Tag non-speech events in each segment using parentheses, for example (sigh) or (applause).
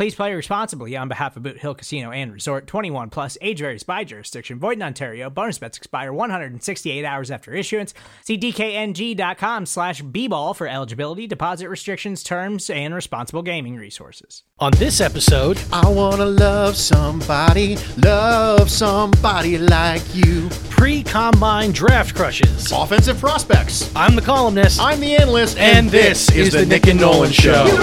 Please play responsibly on behalf of Boot Hill Casino and Resort 21 plus age varies by jurisdiction. Void in Ontario. Bonus bets expire 168 hours after issuance. See DKNG.com slash B-ball for eligibility, deposit restrictions, terms, and responsible gaming resources. On this episode, I wanna love somebody, love somebody like you. pre combine draft crushes. Offensive prospects. I'm the columnist. I'm the analyst, And this is the Nick and Nolan Show. You You're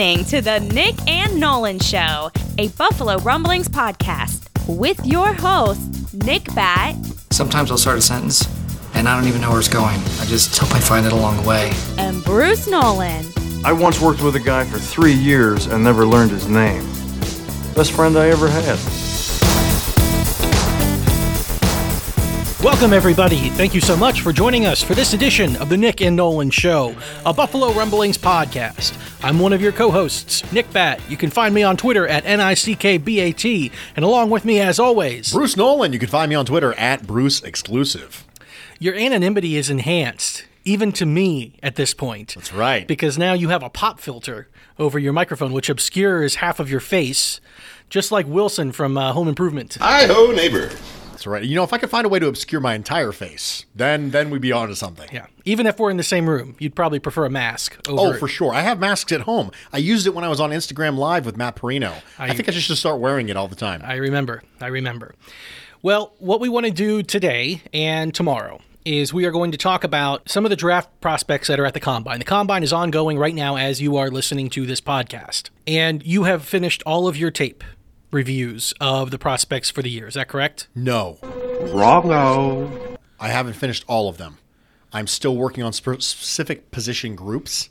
listening to the Nick and Nolan Show, a Buffalo Rumblings podcast with your hosts, Nick Bat Sometimes I'll start a sentence and I don't even know where it's going. I just hope I find it along the way. and Bruce Nolan. I once worked with a guy for three years and never learned his name. Best friend I ever had. Welcome, everybody. Thank you so much for joining us for this edition of the Nick and Nolan Show, a Buffalo Rumblings podcast. I'm one of your co hosts, Nick Bat. You can find me on Twitter at NICKBAT, and along with me, as always, Bruce Nolan. You can find me on Twitter at Bruce Exclusive. your anonymity is enhanced, even to me at this point. That's right. Because now you have a pop filter over your microphone, which obscures half of your face, just like Wilson from uh, Home Improvement. Hi ho, neighbor. That's right. You know, if I could find a way to obscure my entire face, then then we'd be on to something. Yeah. Even if we're in the same room, you'd probably prefer a mask over Oh, for sure. I have masks at home. I used it when I was on Instagram Live with Matt Perino. I, I- think I should just start wearing it all the time. I remember. I remember. Well, what we want to do today and tomorrow is we are going to talk about some of the draft prospects that are at the combine. The combine is ongoing right now as you are listening to this podcast. And you have finished all of your tape reviews of the prospects for the year. Is that correct? no, Wrongo. I haven't finished all of them. I'm still working on sp- specific position groups,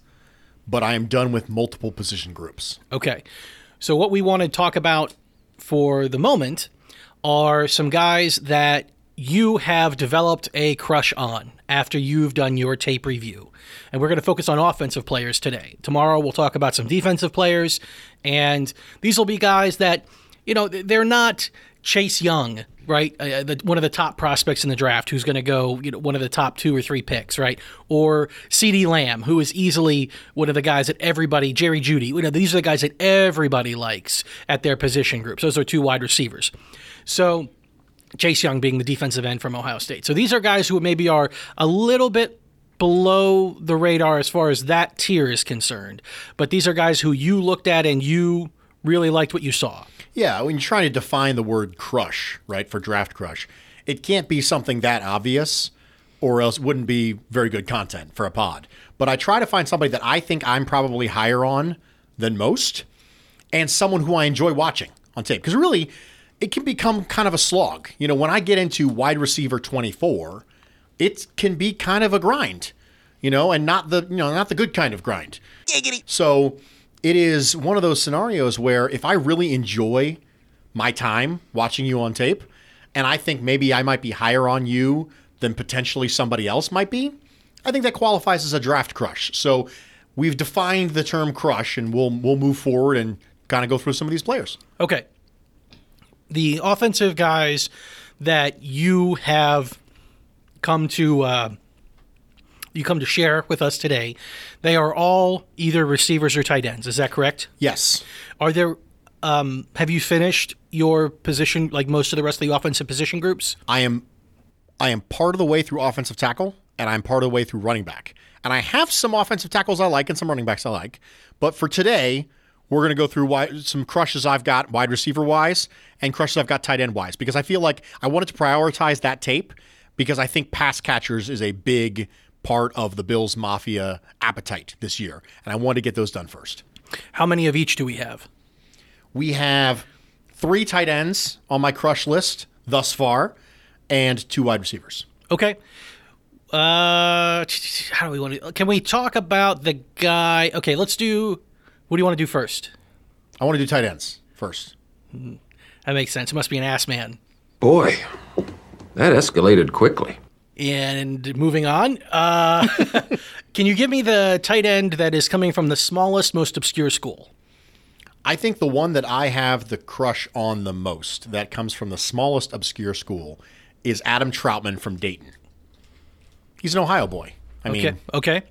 but I am done with multiple position groups. Okay. So, what we want to talk about for the moment are some guys that you have developed a crush on after you've done your tape review. And we're going to focus on offensive players today. Tomorrow, we'll talk about some defensive players. And these will be guys that, you know, they're not Chase Young, right? Uh, the, one of the top prospects in the draft who's going to go, you know, one of the top two or three picks, right? Or CeeDee Lamb, who is easily one of the guys that everybody, Jerry Jeudy, you know, these are the guys that everybody likes at their position groups. Those are two wide receivers. So, Chase Young being the defensive end from Ohio State. So these are guys who maybe are a little bit below the radar as far as that tier is concerned. But these are guys who you looked at and you really liked what you saw. Yeah, when you're trying to define the word crush, right, for draft crush, it can't be something that obvious or else it wouldn't be very good content for a pod. But I try to find somebody that I think I'm probably higher on than most and someone who I enjoy watching on tape. Because really, it can become kind of a slog. You know, when I get into wide receiver 24, it can be kind of a grind, you know, and not the, you know, not the good kind of grind. So it is one of those scenarios where if I really enjoy my time watching you on tape, and I think maybe I might be higher on you than potentially somebody else might be, I think that qualifies as a draft crush. So we've defined the term crush, and we'll we'll move forward and kind of go through some of these players. Okay. The offensive guys that you have come to uh, you come to share with us today, they are all either receivers or tight ends. Is that correct? Yes. Are there um, have you finished your position, like most of the rest of the offensive position groups? I am I am part of the way through offensive tackle and I'm part of the way through running back. And I have some offensive tackles I like and some running backs I like. But for today, we're going to go through wide, some crushes I've got wide receiver wise and crushes I've got tight end wise because I feel like I wanted to prioritize that tape because I think pass catchers is a big part of the Bills Mafia appetite this year. And I want to get those done first. How many of each do we have? We have three tight ends on my crush list thus far and two wide receivers. Okay. Uh, how do we want to? Can we talk about the guy? Okay, let's do. What do you want to do first? I want to do tight ends first. That makes sense. It must be an ass man. Boy, that escalated quickly. And moving on, uh, (laughs) can you give me the tight end that is coming from the smallest, most obscure school? I think the one that I have the crush on the most that comes from the smallest obscure school is Adam Trautman from Dayton. He's an Ohio boy. I Okay. mean, okay.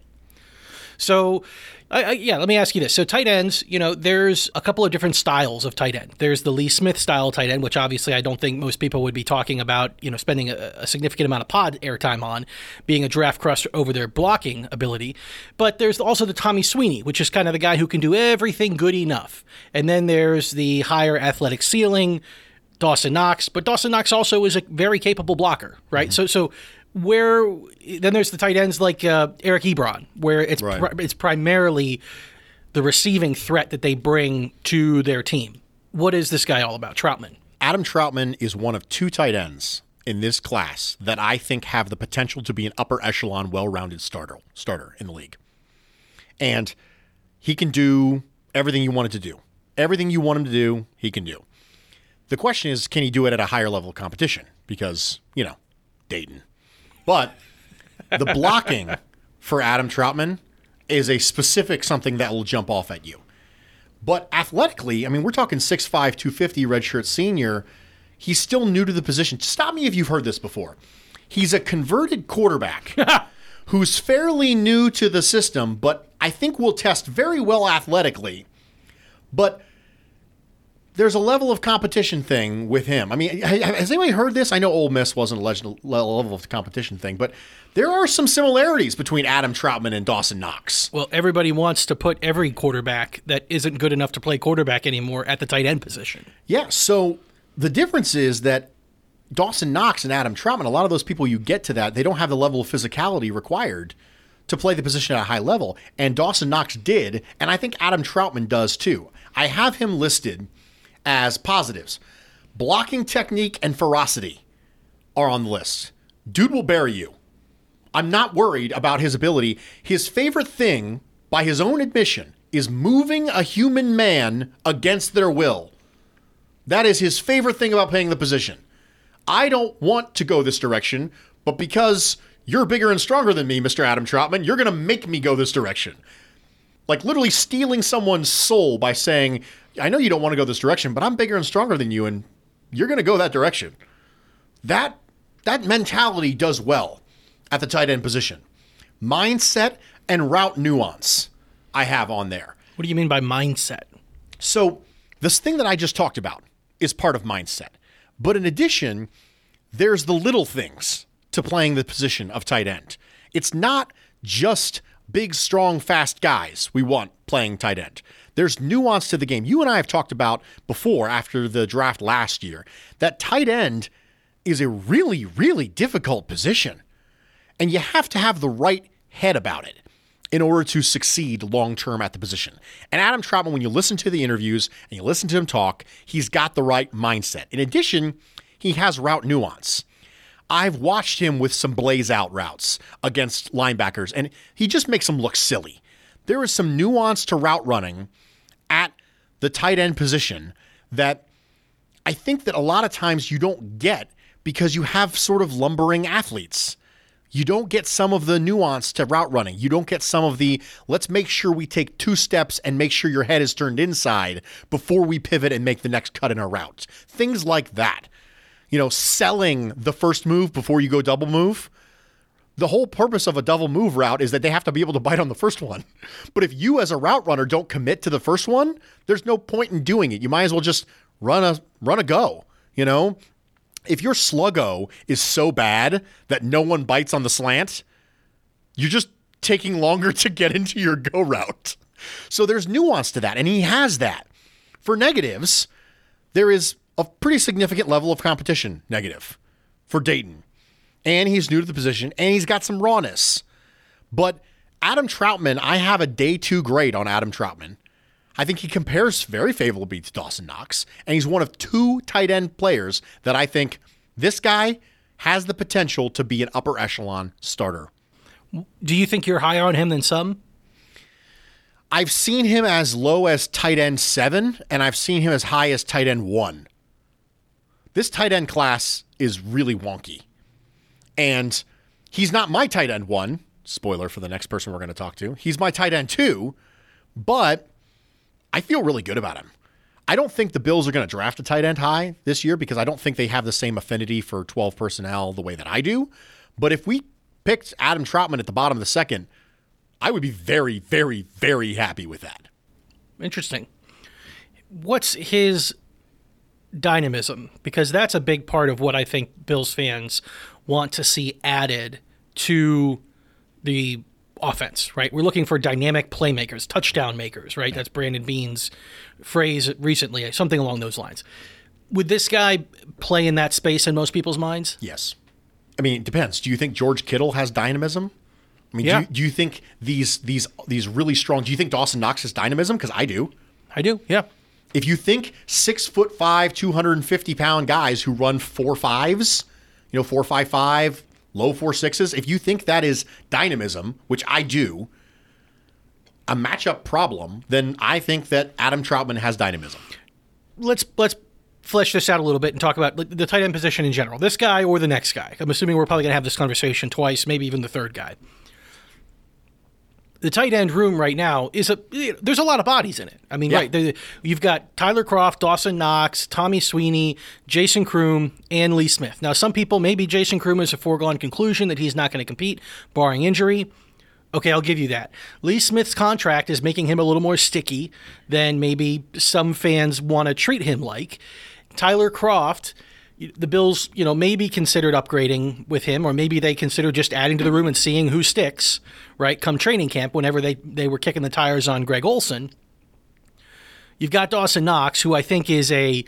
So, I, I, yeah, let me ask you this. So, tight ends, you know, there's a couple of different styles of tight end. There's the Lee Smith style tight end, which obviously I don't think most people would be talking about, you know, spending a, a significant amount of pod airtime on, being a draft crush over their blocking ability. But there's also the Tommy Sweeney, which is kind of the guy who can do everything good enough. And then there's the higher athletic ceiling, Dawson Knox, but Dawson Knox also is a very capable blocker, right? Mm-hmm. So, so where then there's the tight ends like uh, Eric Ebron, where it's Right. pri- it's primarily the receiving threat that they bring to their team. What is this guy all about, Trautman? Adam Trautman is one of two tight ends in this class that I think have the potential to be an upper echelon, well-rounded starter starter in the league. And he can do everything you want him to do. Everything you want him to do, he can do. The question is, can he do it at a higher level of competition? Because, you know, Dayton. But the blocking for Adam Trautman is a specific something that will jump off at you. But athletically, I mean, we're talking 6'5, 250 redshirt senior. He's still new to the position. Stop me if you've heard this before. He's a converted quarterback (laughs) who's fairly new to the system, but I think will test very well athletically. But there's a level of competition thing with him. I mean, has anybody heard this? I know Ole Miss wasn't a legend, level of competition thing, but there are some similarities between Adam Trautman and Dawson Knox. Well, everybody wants to put every quarterback that isn't good enough to play quarterback anymore at the tight end position. Yeah. So the difference is that Dawson Knox and Adam Trautman, a lot of those people you get to that, they don't have the level of physicality required to play the position at a high level. And Dawson Knox did, and I think Adam Trautman does too. I have him listed as positives. Blocking technique and ferocity are on the list. Dude will bury you. I'm not worried about his ability. His favorite thing, by his own admission, is moving a human man against their will. That is his favorite thing about playing the position. I don't want to go this direction, but because you're bigger and stronger than me, Mr. Adam Trautman, you're going to make me go this direction. Like literally stealing someone's soul by saying, I know you don't want to go this direction, but I'm bigger and stronger than you, and you're going to go that direction. That that mentality does well at the tight end position. Mindset and route nuance I have on there. What do you mean by mindset? So, this thing that I just talked about is part of mindset. But in addition, there's the little things to playing the position of tight end. It's not just big, strong, fast guys we want playing tight end. There's nuance to the game. You and I have talked about before, after the draft last year, that tight end is a really, really difficult position. And you have to have the right head about it in order to succeed long term at the position. And Adam Trautman, when you listen to the interviews and you listen to him talk, he's got the right mindset. In addition, he has route nuance. I've watched him with some blaze out routes against linebackers, and he just makes them look silly. There is some nuance to route running the tight end position that I think that a lot of times you don't get because you have sort of lumbering athletes. You don't get some of the nuance to route running. You don't get some of the let's make sure we take two steps and make sure your head is turned inside before we pivot and make the next cut in our route. Things like that. You know, selling the first move before you go double move. The whole purpose of a double move route is that they have to be able to bite on the first one. (laughs) But if you as a route runner don't commit to the first one, there's no point in doing it. You might as well just run a run a go, you know? If your sluggo is so bad that no one bites on the slant, you're just taking longer (laughs) to get into your go route. So there's nuance to that, and he has that. For negatives, there is a pretty significant level of competition negative for Dayton. And he's new to the position, and he's got some rawness. But Adam Trautman, I have a day two grade on Adam Trautman. I think he compares very favorably to Dawson Knox, and he's one of two tight end players that I think this guy has the potential to be an upper echelon starter. Do you think you're higher on him than some? I've seen him as low as tight end seven, and I've seen him as high as tight end one. This tight end class is really wonky. And he's not my tight end one. Spoiler for the next person we're going to talk to. He's my tight end two, but I feel really good about him. I don't think the Bills are going to draft a tight end high this year because I don't think they have the same affinity for 12 personnel the way that I do. But if we picked Adam Trautman at the bottom of the second, I would be very, very, very happy with that. Interesting. What's his dynamism? Because that's a big part of what I think Bills fans want to see added to the offense, right? We're looking for dynamic playmakers, touchdown makers, right? That's Brandon Beane's phrase recently, something along those lines. Would this guy play in that space in most people's minds? Yes. I mean, it depends. Do you think George Kittle has dynamism? I mean, Yeah. do, you, do you think these these these really strong? Do you think Dawson Knox has dynamism? Because I do. I do, yeah. If you think six foot five, two hundred and fifty pound guys who run four fives, you know, four five five, low four sixes, if you think that is dynamism, which I do, a matchup problem, then I think that Adam Trautman has dynamism. let's let's flesh this out a little bit and talk about the tight end position in general. This guy or the next guy. I'm assuming we're probably going to have this conversation twice, maybe even the third guy. The tight end room right now is a there's a lot of bodies in it. I mean, Yeah. right? You've got Tyler Kroft, Dawson Knox, Tommy Sweeney, Jason Croom, and Lee Smith. Now, some people maybe Jason Croom is a foregone conclusion that he's not going to compete, barring injury. Okay, I'll give you that. Lee Smith's contract is making him a little more sticky than maybe some fans want to treat him like. Tyler Kroft, the Bills, you know, maybe considered upgrading with him, or maybe they consider just adding to the room and seeing who sticks, right? Come training camp, whenever they, they were kicking the tires on Greg Olsen. You've got Dawson Knox, who I think is a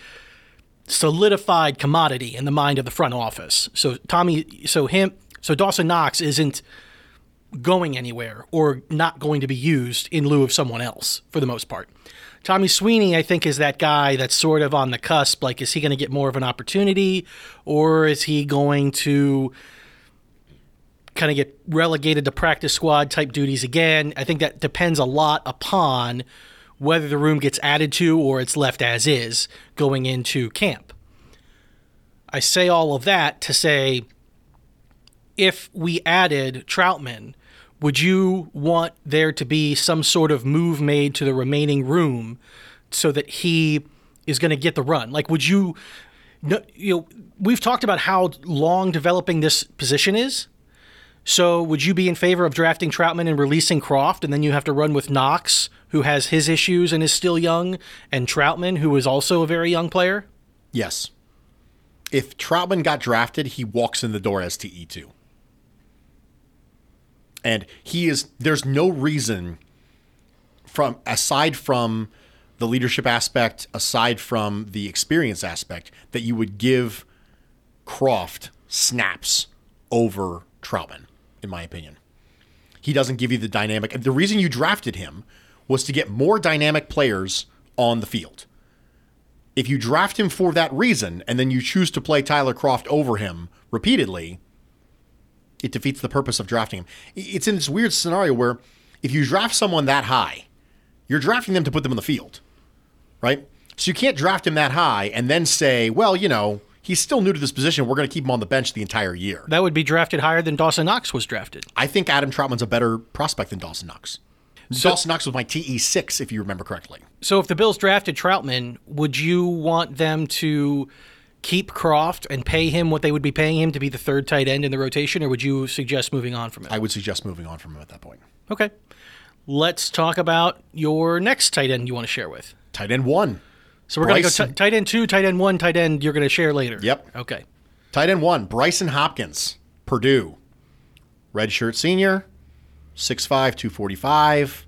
solidified commodity in the mind of the front office. So Tommy, so him, so Dawson Knox isn't going anywhere or not going to be used in lieu of someone else for the most part. Tommy Sweeney, I think, is that guy that's sort of on the cusp. Like, is he going to get more of an opportunity or is he going to kind of get relegated to practice squad type duties again? I think that depends a lot upon whether the room gets added to or it's left as is going into camp. I say all of that to say if we added Trautman, would you want there to be some sort of move made to the remaining room so that he is going to get the run? Like, would you, you know, we've talked about how long developing this position is. So, would you be in favor of drafting Trautman and releasing Kroft, and then you have to run with Knox, who has his issues and is still young, and Trautman, who is also a very young player? Yes. If Trautman got drafted, he walks in the door as TE2. And he is there's no reason from aside from the leadership aspect, aside from the experience aspect, that you would give Kroft snaps over Trautman, in my opinion. He doesn't give you the dynamic. The reason you drafted him was to get more dynamic players on the field. If you draft him for that reason and then you choose to play Tyler Kroft over him repeatedly, it defeats the purpose of drafting him. It's in this weird scenario where if you draft someone that high, you're drafting them to put them on the field, right? So you can't draft him that high and then say, well, you know, he's still new to this position. We're going to keep him on the bench the entire year. That would be drafted higher than Dawson Knox was drafted. I think Adam Trautman's a better prospect than Dawson Knox. Dawson Knox was my TE6, if you remember correctly. So if the Bills drafted Trautman, would you want them to keep Kroft and pay him what they would be paying him to be the third tight end in the rotation, or would you suggest moving on from him? I would suggest moving on from him at that point. okay. Let's talk about your next tight end you want to share with. Tight end one. So we're going to go t- tight end two, tight end one, tight end you're going to share later. Yep. Okay. Tight end one, Brycen Hopkins, Purdue. Redshirt senior, 6'5, 245.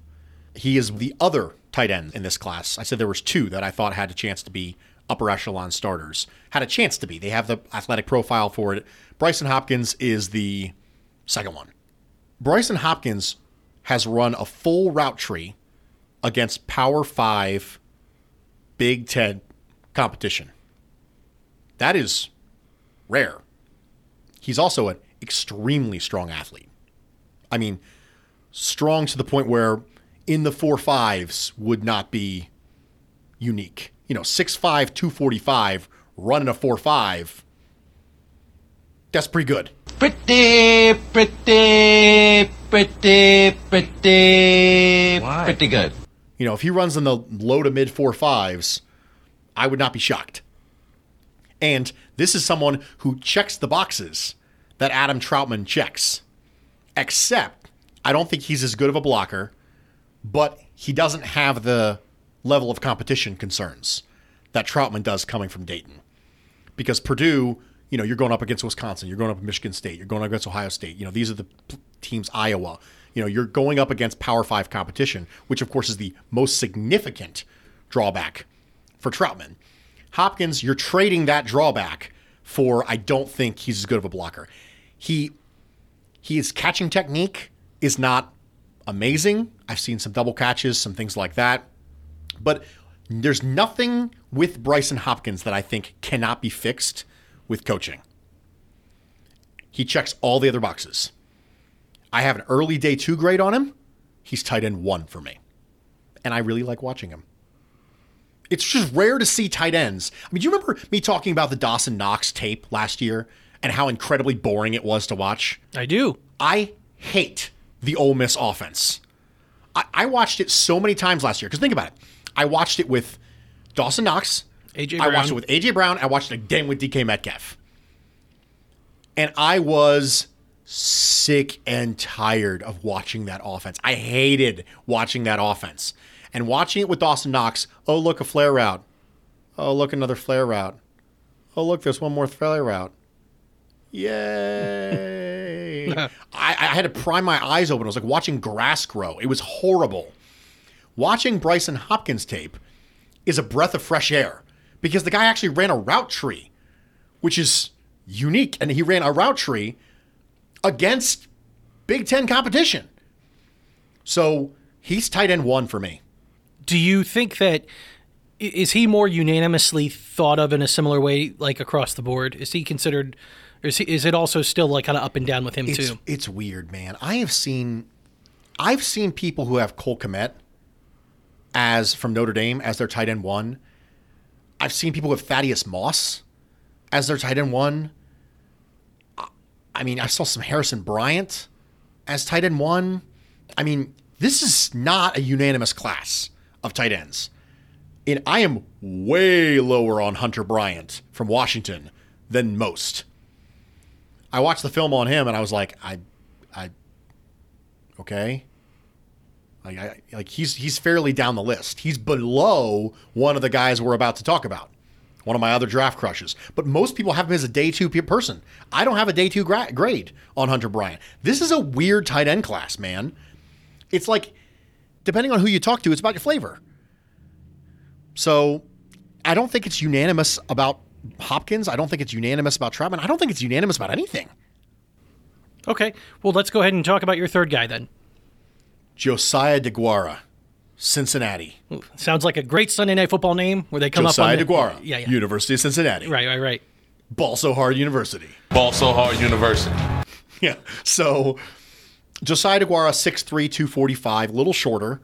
He is the other tight end in this class. I said there was two that I thought had a chance to be upper echelon starters. Had a chance to be. They have the athletic profile for it. Brycen Hopkins is the second one. Brycen Hopkins has run a full route tree against Power 5 Big 10 competition. That is rare. He's also an extremely strong athlete. I mean, strong to the point where in the four fives would not be unique. You know, 6'5, 245, running a 4 5. That's pretty good. Pretty, pretty, pretty, pretty, pretty good. You know, if he runs in the low to mid four fives, I would not be shocked. And this is someone who checks the boxes that Adam Trautman checks. Except, I don't think he's as good of a blocker, but he doesn't have the level of competition concerns that Trautman does coming from Dayton. Because Purdue, you know, you're going up against Wisconsin, you're going up Michigan State, you're going up against Ohio State. You know, these are the teams, Iowa. You know, you're going up against Power Five competition, which of course is the most significant drawback for Trautman. Hopkins, you're trading that drawback for I don't think he's as good of a blocker. He his catching technique is not amazing. I've seen some double catches, some things like that. But there's nothing with Brycen Hopkins that I think cannot be fixed with coaching. He checks all the other boxes. I have an early day two grade on him. He's tight end one for me. And I really like watching him. It's just rare to see tight ends. I mean, do you remember me talking about the Dawson Knox tape last year and how incredibly boring it was to watch? I do. I hate the Ole Miss offense. I, I watched it so many times last year. Because think about it. I watched it with Dawson Knox. A.J. I watched it with AJ Brown. I watched it again with DK Metcalf. And I was sick and tired of watching that offense. I hated watching that offense. And watching it with Dawson Knox, oh, look, a flare route. Oh, look, another flare route. Oh, look, there's one more flare route. (laughs) Yay. I, I had to pry my eyes open. I was like watching grass grow. It was horrible. Watching Brycen Hopkins tape is a breath of fresh air because the guy actually ran a route tree, which is unique. And he ran a route tree against Big Ten competition. So he's tight end one for me. Do you think that is he more unanimously thought of in a similar way, like across the board? Is he considered, or is, he, is it also still like kind of up and down with him It's, too? it's weird, man. I have seen, I've seen people who have Cole Kmet as from Notre Dame as their tight end one. I've seen people with Thaddeus Moss as their tight end one. I- mean, I saw some Harrison Bryant as tight end one. I mean, this is not a unanimous class of tight ends. And I am way lower on Hunter Bryant from Washington than most. I watched the film on him and I was like, I, I, okay. Like, I, like he's he's fairly down the list. He's below one of the guys we're about to talk about, one of my other draft crushes. But most people have him as a day two person. I don't have a day two gra- grade on Hunter Bryant. This is a weird tight end class, man. It's like, depending on who you talk to, it's about your flavor. So, I don't think it's unanimous about Hopkins. I don't think it's unanimous about Trautman. I don't think it's unanimous about anything. Okay, well let's go ahead and talk about your third guy then. Josiah DeGuara, Cincinnati. Ooh, Sounds like a great Sunday night football name where they come Josiah up on the, DeGuara, Yeah, yeah. University of Cincinnati. Right, right, right. Ball so hard University. Ball so hard university. (laughs) Yeah. So Josiah DeGuara, 6'3, 245, a little shorter.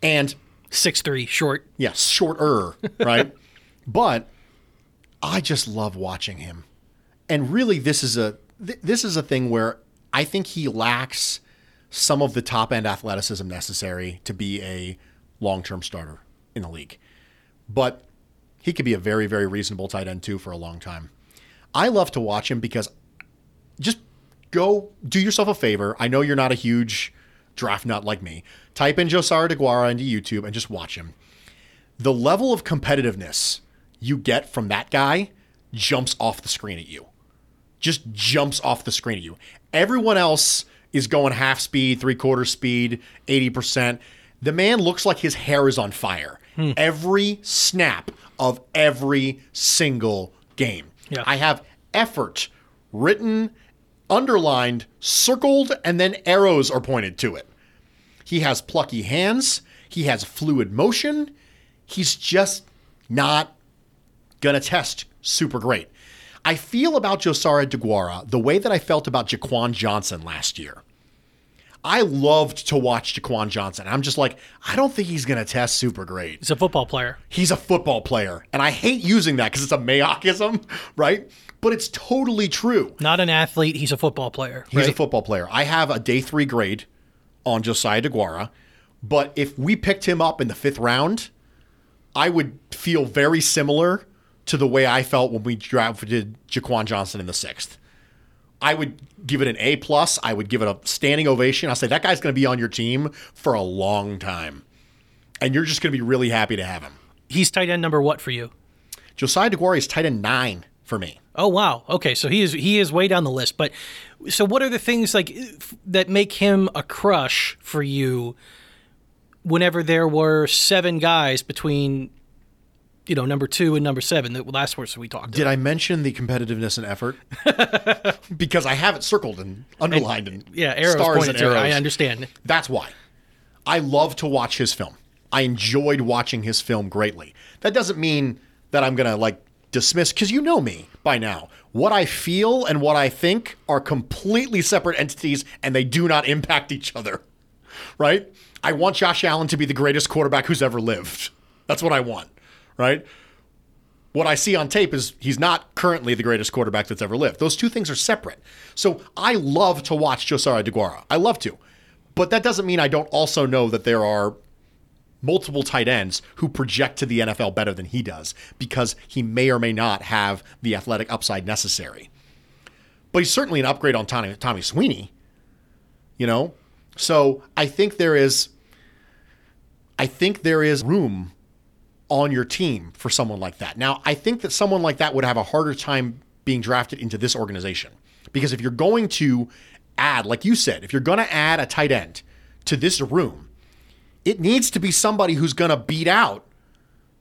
And Six three, short. yeah, shorter, right? (laughs) but I just love watching him. And really this is a th- this is a thing where I think he lacks some of the top end athleticism necessary to be a long-term starter in the league. But He could be a very, very reasonable tight end too for a long time. I love to watch him because just go do yourself a favor. I know you're not a huge draft nut like me. Type in Josiah DeGuara into YouTube and just watch him. The level of competitiveness you get from that guy jumps off the screen at you. Just jumps off the screen at you. Everyone else is going half speed, three quarter speed, 80%. The man looks like his hair is on fire hmm. every snap of every single game. Yeah. I have effort written, underlined, circled, and then arrows are pointed to it. He has plucky hands. He has fluid motion. He's just not going to test super great. I feel about Josiah DeGuara the way that I felt about Jaquan Johnson last year. I loved to watch Jaquan Johnson. I'm just like, I don't think he's going to test super great. He's a football player. He's a football player. And I hate using that because it's a Mayockism, (laughs) right? But it's totally true. Not an athlete. He's a football player. He's a football player. I have a day three grade on Josiah DeGuara, but if we picked him up in the fifth round, I would feel very similar to the way I felt when we drafted Jaquan Johnson in the sixth. I would give it an A plus. I would give it a standing ovation. I'll say that guy's going to be on your team for a long time, and you're just going to be really happy to have him. He's tight end number what for you? Josiah DeGuara is tight end nine for me. Oh wow. Okay, so he is he is way down the list. But so what are the things like f- that make him a crush for you? Whenever there were seven guys between, you know, number two and number seven, the last person we talked. About. Did I mention the competitiveness and effort? (laughs) because I have it circled and underlined and, yeah, arrows stars and arrows. I understand. That's why. I love to watch his film. I enjoyed watching his film greatly. That doesn't mean that I'm going to like dismiss cuz you know me by now. What I feel and what I think are completely separate entities and they do not impact each other. Right? I want Josh Allen to be the greatest quarterback who's ever lived. That's what I want. Right? what I see on tape is he's not currently the greatest quarterback that's ever lived. Those two things are separate. So I love to watch Josiah DeGuara. I love to. But that doesn't mean I don't also know that there are multiple tight ends who project to the NFL better than he does because he may or may not have the athletic upside necessary. But he's certainly an upgrade on Tommy, Tommy Sweeney, you know? So I think there is I think there is room on your team for someone like that. Now, I think that someone like that would have a harder time being drafted into this organization because if you're going to add, like you said, if you're going to add a tight end to this room, it needs to be somebody who's going to beat out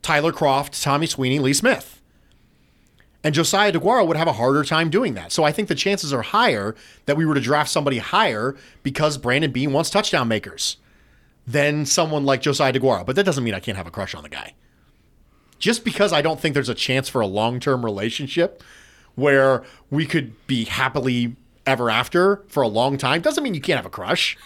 Tyler Kroft, Tommy Sweeney, Lee Smith. And Josiah DeGuara would have a harder time doing that. So I think the chances are higher that we were to draft somebody higher because Brandon Beane wants touchdown makers than someone like Josiah DeGuara. But that doesn't mean I can't have a crush on the guy just because I don't think there's a chance for a long term relationship where we could be happily ever after for a long time doesn't mean you can't have a crush.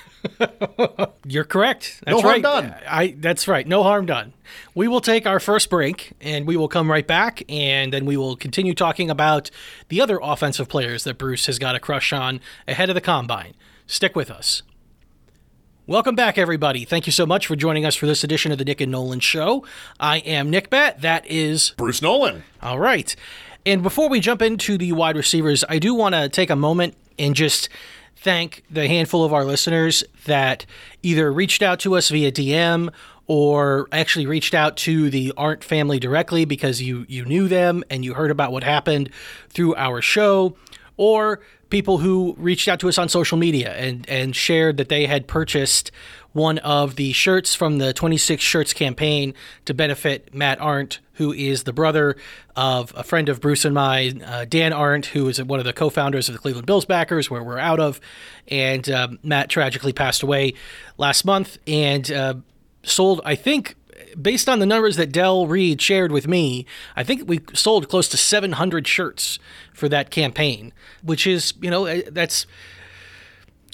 (laughs) You're correct. That's No harm right. done. I that's right. No harm done. We will take our first break and we will come right back and then we will continue talking about the other offensive players that Bruce has got a crush on ahead of the combine. Stick with us. Welcome back, everybody. Thank you so much for joining us for this edition of the Nick and Nolan Show. I am Nick Bat. That is Bruce Nolan. all right. And before we jump into the wide receivers, I do want to take a moment and just thank the handful of our listeners that either reached out to us via DM or actually reached out to the Arndt family directly because you you knew them and you heard about what happened through our show or people who reached out to us on social media and, and shared that they had purchased one of the shirts from the 26 Shirts campaign to benefit Matt Arndt, who is the brother of a friend of Bruce and mine, uh, Dan Arndt, who is one of the co founders of the Cleveland Bills backers, where we're out of. And um, Matt tragically passed away last month and uh, sold, I think, based on the numbers that Del Reid shared with me, I think we sold close to 700 shirts for that campaign, which is, you know, eh, that's,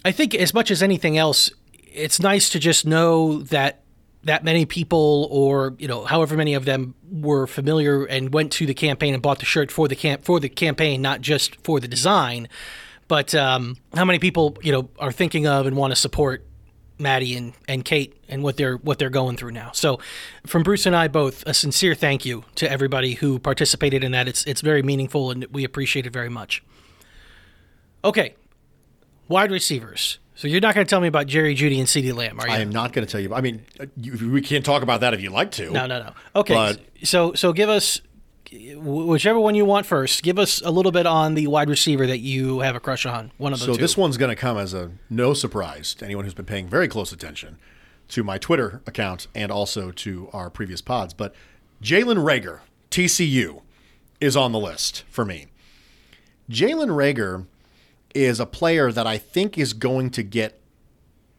I think as much as anything else, it's nice to just know that that many people or you know however many of them were familiar and went to the campaign and bought the shirt for the camp for the campaign not just for the design. But um, how many people you know are thinking of and want to support Maddie and, and Kate and what they're what they're going through now. So, from Bruce and I both, a sincere thank you to everybody who participated in that. It's it's very meaningful and we appreciate it very much. Okay, wide receivers. So you're not going to tell me about Jerry Jeudy and CeeDee Lamb, are you? I am not going to tell you. I mean, you, we can't talk about that if you'd like to. No, no, no. Okay, But- so so give us whichever one you want first. Give us a little bit on the wide receiver that you have a crush on. One of the So two. this one's going to come as a no surprise to anyone who's been paying very close attention to my Twitter account and also to our previous pods. But Jalen Reagor, TCU, is on the list for me. Jalen Reagor is a player that I think is going to get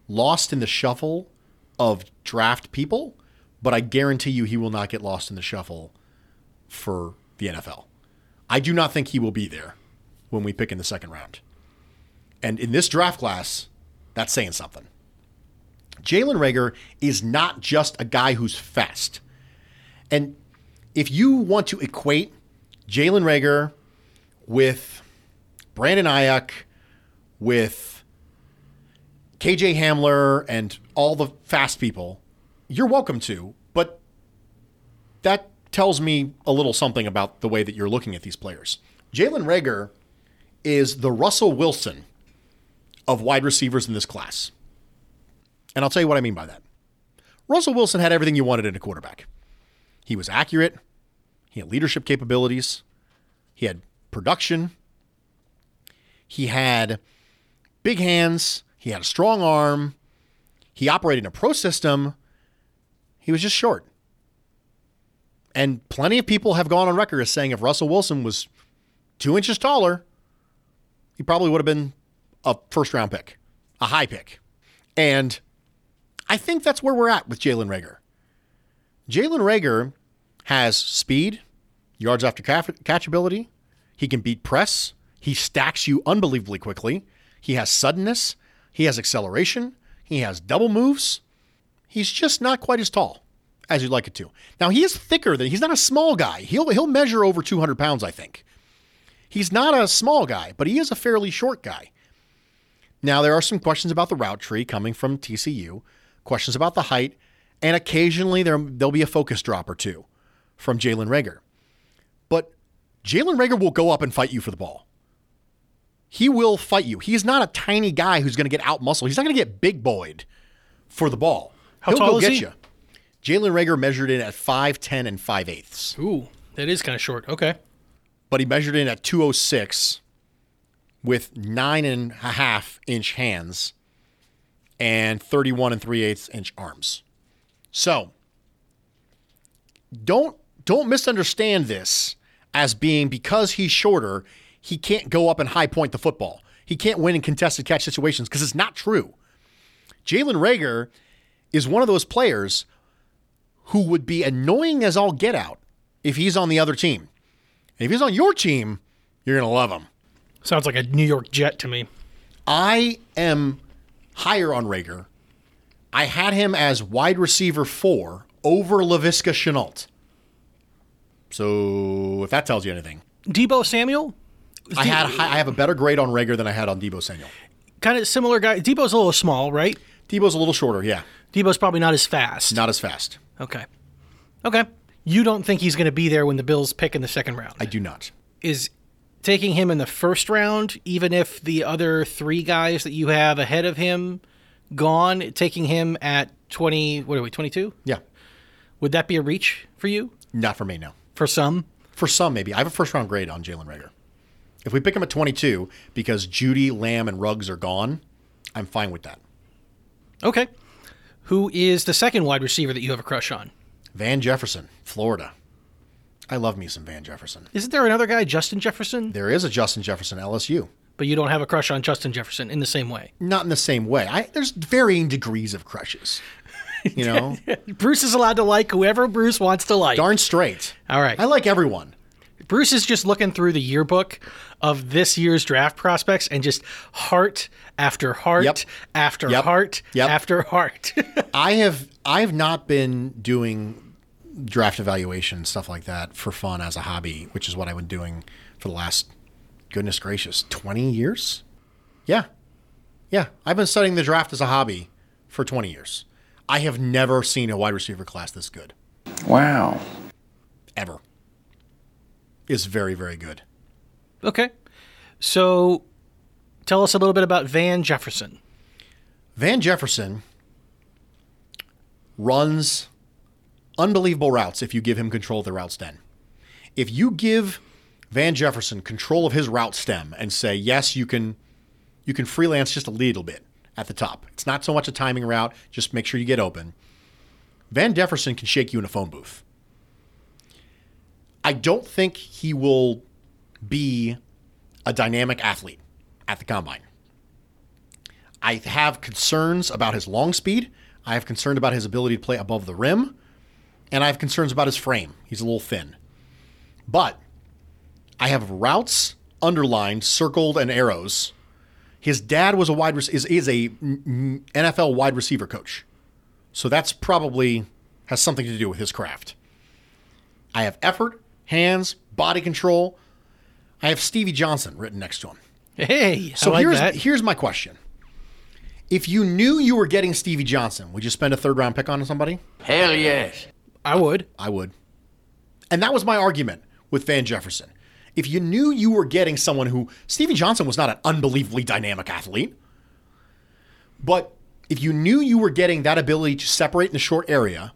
lost in the shuffle of draft people, but I guarantee you he will not get lost in the shuffle for the NFL. I do not think he will be there when we pick in the second round. And in this draft class, that's saying something. Jalen Reagor is not just a guy who's fast. And if you want to equate Jalen Reagor with Brandon Aiyuk, with KJ Hamler, and all the fast people, you're welcome to. But that tells me a little something about the way that you're looking at these players. Jalen Reagor is the Russell Wilson of wide receivers in this class. And I'll tell you what I mean by that. Russell Wilson had everything you wanted in a quarterback. He was accurate, he had leadership capabilities, he had production, he had big hands, he had a strong arm, he operated in a pro system. He was just short. And plenty of people have gone on record as saying if Russell Wilson was two inches taller, he probably would have been a first round pick, a high pick. And I think that's where we're at with Jalen Reagor. Jalen Reagor has speed, yards after catch catchability. He can beat press. He stacks you unbelievably quickly. He has suddenness. He has acceleration. He has double moves. He's just not quite as tall as you'd like it to. Now he is thicker than he's not a small guy. He'll he'll measure over 200 pounds, I think. He's not a small guy, but he is a fairly short guy. Now there are some questions about the route tree coming from TCU, questions about the height, and occasionally there there'll be a focus drop or two from Jalen Reagor. But Jalen Reagor will go up and fight you for the ball. He will fight you. He's not a tiny guy who's going to get out muscle. He's not going to get big boyed for the ball. How He'll tall go is get he? you. Jalen Reagor measured in at 5'10 and 5 eighths, Ooh, that is kind of short. Okay. but he measured in at 206 with nine and a half inch hands and 31 and 3 eighths inch arms. So don't don't misunderstand this as being because he's shorter, he can't go up and high point the football. He can't win in contested catch situations because it's not true. Jalen Reagor is one of those players who would be annoying as all get out if he's on the other team. And if he's on your team, you're going to love him. Sounds like a New York Jet to me. I am higher on Reagor. I had him as wide receiver four over Laviska Shenault. So if that tells you anything, Deebo Samuel, I had I have a better grade on Reagor than I had on Deebo Samuel. kind of similar guy. Deebo's a little small, right? Deebo's a little shorter, yeah, Deebo's probably not as fast. not as fast. Okay. Okay. You don't think he's going to be there when the Bills pick in the second round? I do not. Is taking him in the first round, even if the other three guys that you have ahead of him gone, taking him at 20, what are we, 22? Yeah, Would that be a reach for you? not for me. No, For some? for some maybe. I have a first round grade on Jalen Reagor. If we pick him at 22 because Jeudy, Lamb, and Ruggs are gone, I'm fine with that. Okay. Who is the second wide receiver that you have a crush on? Van Jefferson, Florida. I love me some Van Jefferson. Isn't there another guy, Justin Jefferson? There is a Justin Jefferson LSU. But you don't have a crush on Justin Jefferson in the same way. Not in the same way. I, there's varying degrees of crushes. You know, (laughs) Bruce is allowed to like whoever Bruce wants to like. darn straight. All right. I like everyone. Bruce is just looking through the yearbook of this year's draft prospects and just heart after heart Yep. after Yep. heart Yep. after heart. (laughs) I have I have not been doing draft evaluation stuff like that for fun as a hobby, which is what I've been doing for the last goodness gracious, 20 years? Yeah. Yeah, I've been studying the draft as a hobby for 20 years. I have never seen a wide receiver class this good. Wow. Ever. Is very, very good. Okay. So tell us a little bit about Van Jefferson. Van Jefferson runs unbelievable routes if you give him control of the route stem. If you give Van Jefferson control of his route stem and say, yes, you can you can freelance just a little bit at the top. It's not so much a timing route, just make sure you get open. Van Jefferson can shake you in a phone booth. I don't think he will be a dynamic athlete at the combine. I have concerns about his long speed. I have concerns about his ability to play above the rim. And I have concerns about his frame. He's a little thin. But I have routes underlined, circled, and arrows. His dad was a wide rec- is is a NFL wide receiver coach, so that's probably has something to do with his craft. I have effort, hands, body control. I have Stevie Johnson written next to him. Hey, So I like here's that. here's my question: If you knew you were getting Stevie Johnson, would you spend a third round pick on somebody? Hell yes. I would. I would. And that was my argument with Van Jefferson. If you knew you were getting someone who Stevie Johnson was not an unbelievably dynamic athlete, but if you knew you were getting that ability to separate in the short area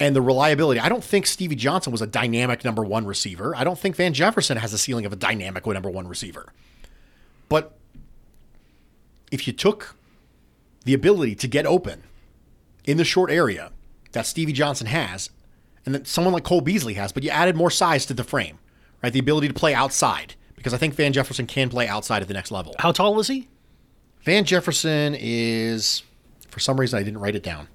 and the reliability, I don't think Stevie Johnson was a dynamic number one receiver. I don't think Van Jefferson has a ceiling of a dynamic number one receiver. But if you took the ability to get open in the short area that Stevie Johnson has, and that someone like Cole Beasley has, but you added more size to the frame, right? The ability to play outside, because I think Van Jefferson can play outside at the next level. How tall is he? Van Jefferson is, for some reason, I didn't write it down.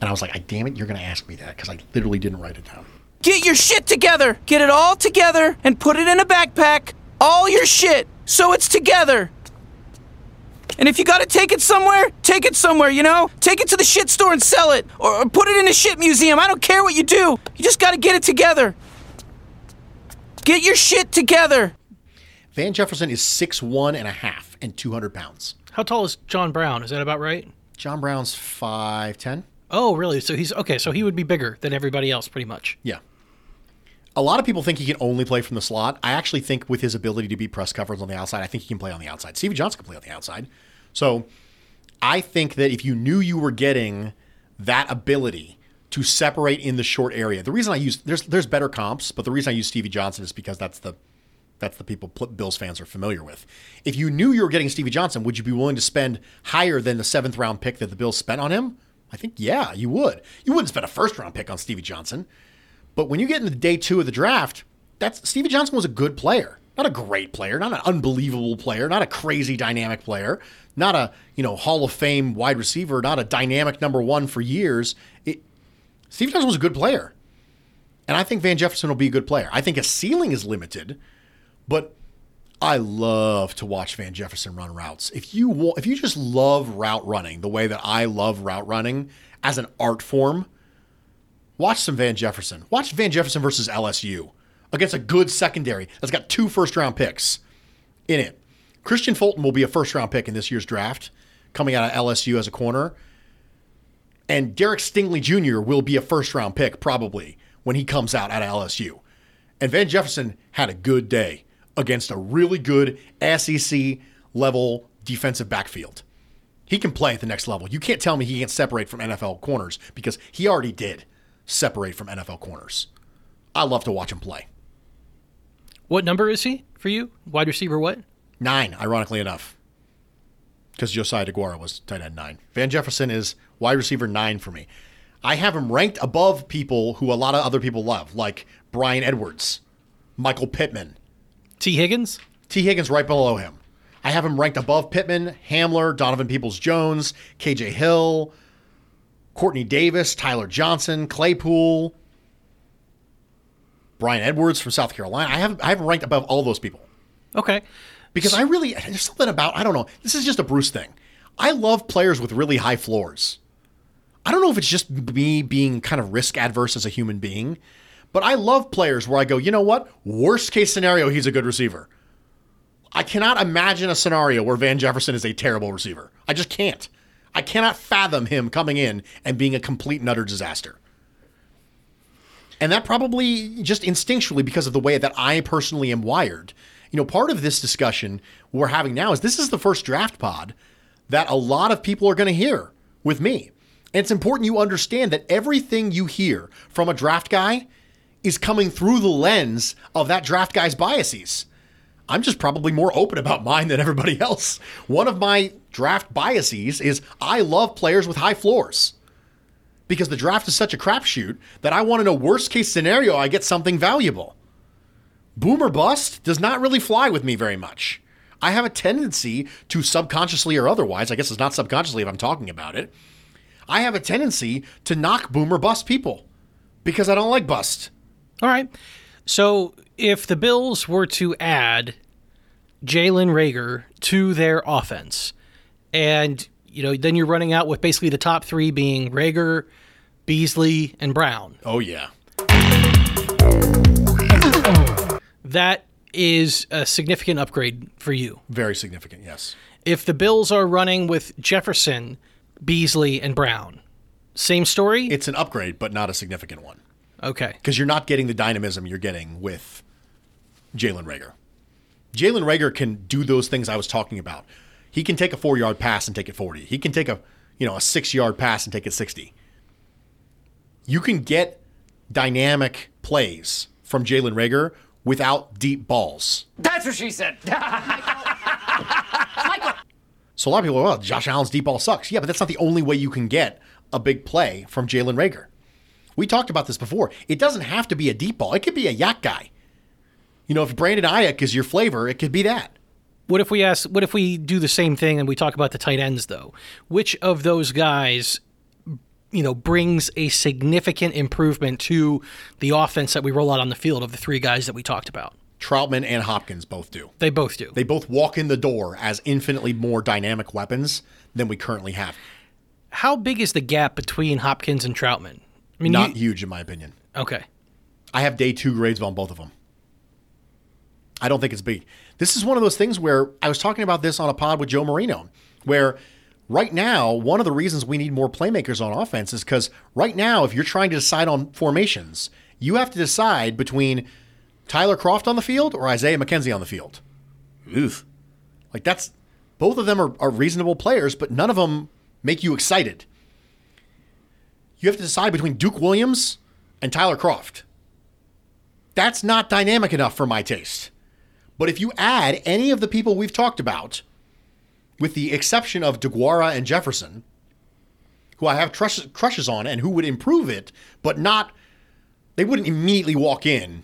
And I was like, I damn it, you're going to ask me that because I literally didn't write it down. Get your shit together. Get it all together and put it in a backpack. All your shit. So it's together. And if you gotta take it somewhere, take it somewhere, you know? Take it to the shit store and sell it. Or, or put it in a shit museum. I don't care what you do. You just gotta get it together. Get your shit together. Van Jefferson is six one and a half and 200 pounds. How tall is John Brown? Is that about right? John Brown's 5'10. Oh, really? So he's okay. So he would be bigger than everybody else, pretty much. Yeah. A lot of people think he can only play from the slot. I actually think with his ability to beat press coverage on the outside, I think he can play on the outside. Stevie Johnson can play on the outside. So I think that if you knew you were getting that ability to separate in the short area, the reason I use there's there's better comps, but the reason I use Stevie Johnson is because that's the that's the people Bills fans are familiar with. If you knew you were getting Stevie Johnson, would you be willing to spend higher than the seventh round pick that the Bills spent on him? I think yeah, you would. You wouldn't spend a first round pick on Stevie Johnson. But when you get into day two of the draft, that's Stevie Johnson was a good player. Not a great player, not an unbelievable player, not a crazy dynamic player, not a, you know, Hall of Fame wide receiver, not a dynamic number one for years. It, Stevie Johnson was a good player. And I think Van Jefferson will be a good player. I think his ceiling is limited, but I love to watch Van Jefferson run routes. If you if you just love route running the way that I love route running as an art form, watch some Van Jefferson. Watch Van Jefferson versus LSU against a good secondary that's got two first round picks in it. Kristian Fulton will be a first round pick in this year's draft coming out of LSU as a corner. And Derek Stingley Jr. will be a first round pick probably when he comes out of LSU. And Van Jefferson had a good day against a really good SEC level defensive backfield. He can play at the next level. You can't tell me he can't separate from NFL corners because he already did separate from NFL corners. I love to watch him play. What number is he for you? Wide receiver what? Nine, ironically enough. Because Josiah DeGuara was tight end nine. Van Jefferson is wide receiver nine for me. I have him ranked above people who a lot of other people love, like Bryan Edwards, Michael Pittman. Tee Higgins? Tee Higgins right below him. I have him ranked above Pittman, Hamler, Donovan Peoples Jones, KJ Hill, Quartney Davis, Tyler Johnson, Claypool, Bryan Edwards from South Carolina. I have I have him ranked above all those people. Okay. Because I really there's something about I don't know. This is just a Bruce thing. I love players with really high floors. I don't know if it's just me being kind of risk adverse as a human being, but I love players where I go, you know what? Worst case scenario, he's a good receiver. I cannot imagine a scenario where Van Jefferson is a terrible receiver. I just can't. I cannot fathom him coming in and being a complete nutter disaster. And that probably just instinctually because of the way that I personally am wired. You know, part of this discussion we're having now is this is the first draft pod that a lot of people are going to hear with me. And it's important you understand that everything you hear from a draft guy is coming through the lens of that draft guy's biases. I'm just probably more open about mine than everybody (laughs) else. One of my draft biases is I love players with high floors because the draft is such a crapshoot that I want to know worst case scenario I get something valuable. Boomer bust does not really fly with me very much. I have a tendency to subconsciously or otherwise, I guess it's not subconsciously if I'm talking about it. I have a tendency to knock boomer bust people because I don't like bust. All right. So if the Bills were to add Jalen Reagor to their offense, and you know, then you're running out with basically the top three being Reagor, Beasley, and Brown. Oh yeah. That is a significant upgrade for you. Very significant, yes. If the Bills are running with Jefferson, Beasley, and Brown, same story? It's an upgrade, but not a significant one. Okay. Because you're not getting the dynamism you're getting with Jalen Reagor. Jalen Reagor can do those things I was talking about. He can take a four yard pass and take it 40. He can take a you know a six yard pass and take it 60. You can get dynamic plays from Jalen Reagor without deep balls. That's what she said. (laughs) So a lot of people are, well, Josh Allen's deep ball sucks. Yeah, but that's not the only way you can get a big play from Jalen Reagor. We talked about this before. It doesn't have to be a deep ball. It could be a YAC guy. You know, if Brandon Aiyuk is your flavor, it could be that. What if we ask? What if we do the same thing and we talk about the tight ends though? Which of those guys, you know, brings a significant improvement to the offense that we roll out on the field of the three guys that we talked about? Trautman and Hopkins both do. They both do. They both walk in the door as infinitely more dynamic weapons than we currently have. How big is the gap between Hopkins and Trautman? I mean, not you, huge in my opinion. Okay. I have day two grades on both of them. I don't think it's big. This is one of those things where I was talking about this on a pod with Joe Marino, where right now, one of the reasons we need more playmakers on offense is because right now, if you're trying to decide on formations, you have to decide between Tyler Kroft on the field or Isaiah McKenzie on the field. Oof. Like that's both of them are, are reasonable players, but none of them make you excited. You have to decide between Duke Williams and Tyler Kroft. That's not dynamic enough for my taste. But if you add any of the people we've talked about, with the exception of DeGuara and Jefferson, who I have crushes on and who would improve it, but not, they wouldn't immediately walk in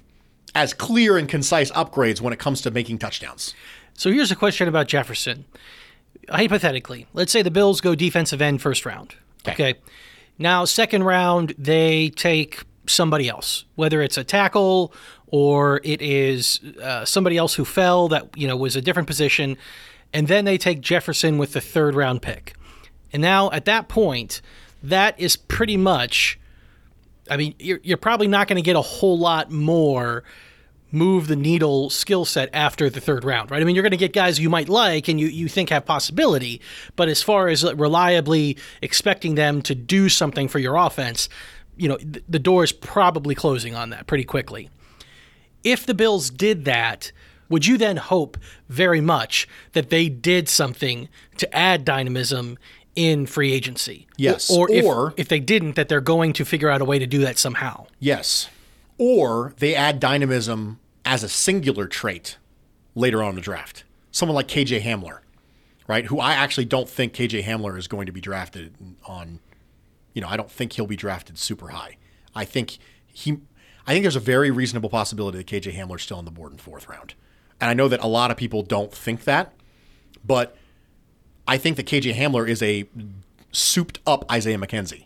as clear and concise upgrades when it comes to making touchdowns. So here's a question about Jefferson. Hypothetically, let's say the Bills go defensive end first round. Okay. okay. Now, second round, they take somebody else, whether it's a tackle or it is uh, somebody else who fell that you know was a different position, and then they take Jefferson with the third round pick. And now at that point, that is pretty much. I mean, you're, you're probably not going to get a whole lot more move the needle skill set after the third round, right? I mean, you're going to get guys you might like and you, you think have possibility, but as far as reliably expecting them to do something for your offense, you know, th- the door is probably closing on that pretty quickly. If the Bills did that, would you then hope very much that they did something to add dynamism in free agency? Yes. Or, or, if, if they didn't, that they're going to figure out a way to do that somehow? Yes. Or they add dynamism as a singular trait later on in the draft. Someone like KJ Hamler, right? Who I actually don't think KJ Hamler is going to be drafted on you know, I don't think he'll be drafted super high. I think he, I think there's a very reasonable possibility that KJ Hamler's still on the board in fourth round. And I know that a lot of people don't think that, but I think that KJ Hamler is a souped up Isaiah McKenzie.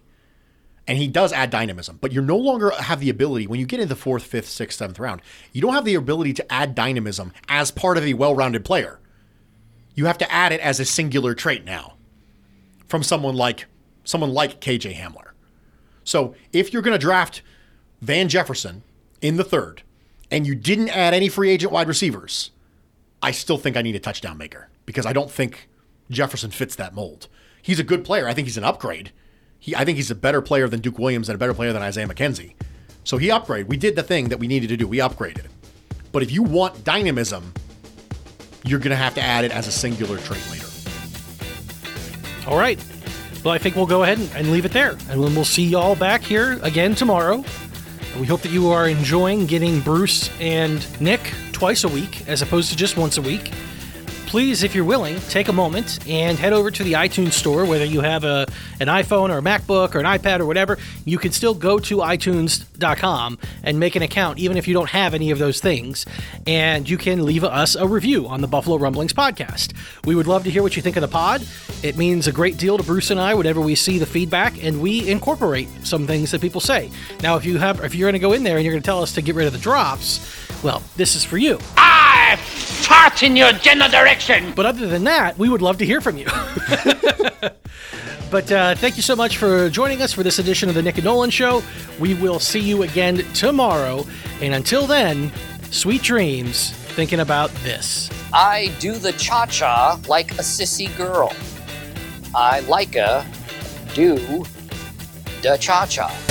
And he does add dynamism, but you no longer have the ability, when you get in the fourth, fifth, sixth, seventh round, you don't have the ability to add dynamism as part of a well rounded player. You have to add it as a singular trait now from someone like someone like KJ Hamler. So if you're going to draft Van Jefferson in the third and you didn't add any free agent wide receivers, I still think I need a touchdown maker because I don't think Jefferson fits that mold. He's a good player. I think he's an upgrade. He, I think he's a better player than Duke Williams and a better player than Isaiah McKenzie. So he upgraded. We did the thing that we needed to do. We upgraded. But if you want dynamism, you're going to have to add it as a singular trait later. All right. Well, I think we'll go ahead and, and leave it there. And then we'll see y'all back here again tomorrow. We hope that you are enjoying getting Bruce and Nick twice a week as opposed to just once a week. Please, if you're willing, take a moment and head over to the iTunes store, whether you have a, an iPhone or a MacBook or an iPad or whatever. You can still go to iTunes.com and make an account, even if you don't have any of those things. And you can leave us a review on the Buffalo Rumblings podcast. We would love to hear what you think of the pod. It means a great deal to Bruce and I whenever we see the feedback and we incorporate some things that people say. Now, if you have, if you're going to go in there and you're going to tell us to get rid of the drops, well, this is for you. I fart in your general direction. But other than that, we would love to hear from you. (laughs) but uh, thank you so much for joining us for this edition of the Nick and Nolan Show. We will see you again tomorrow. And until then, sweet dreams thinking about this. I do the cha cha like a sissy girl. I like a do the cha cha.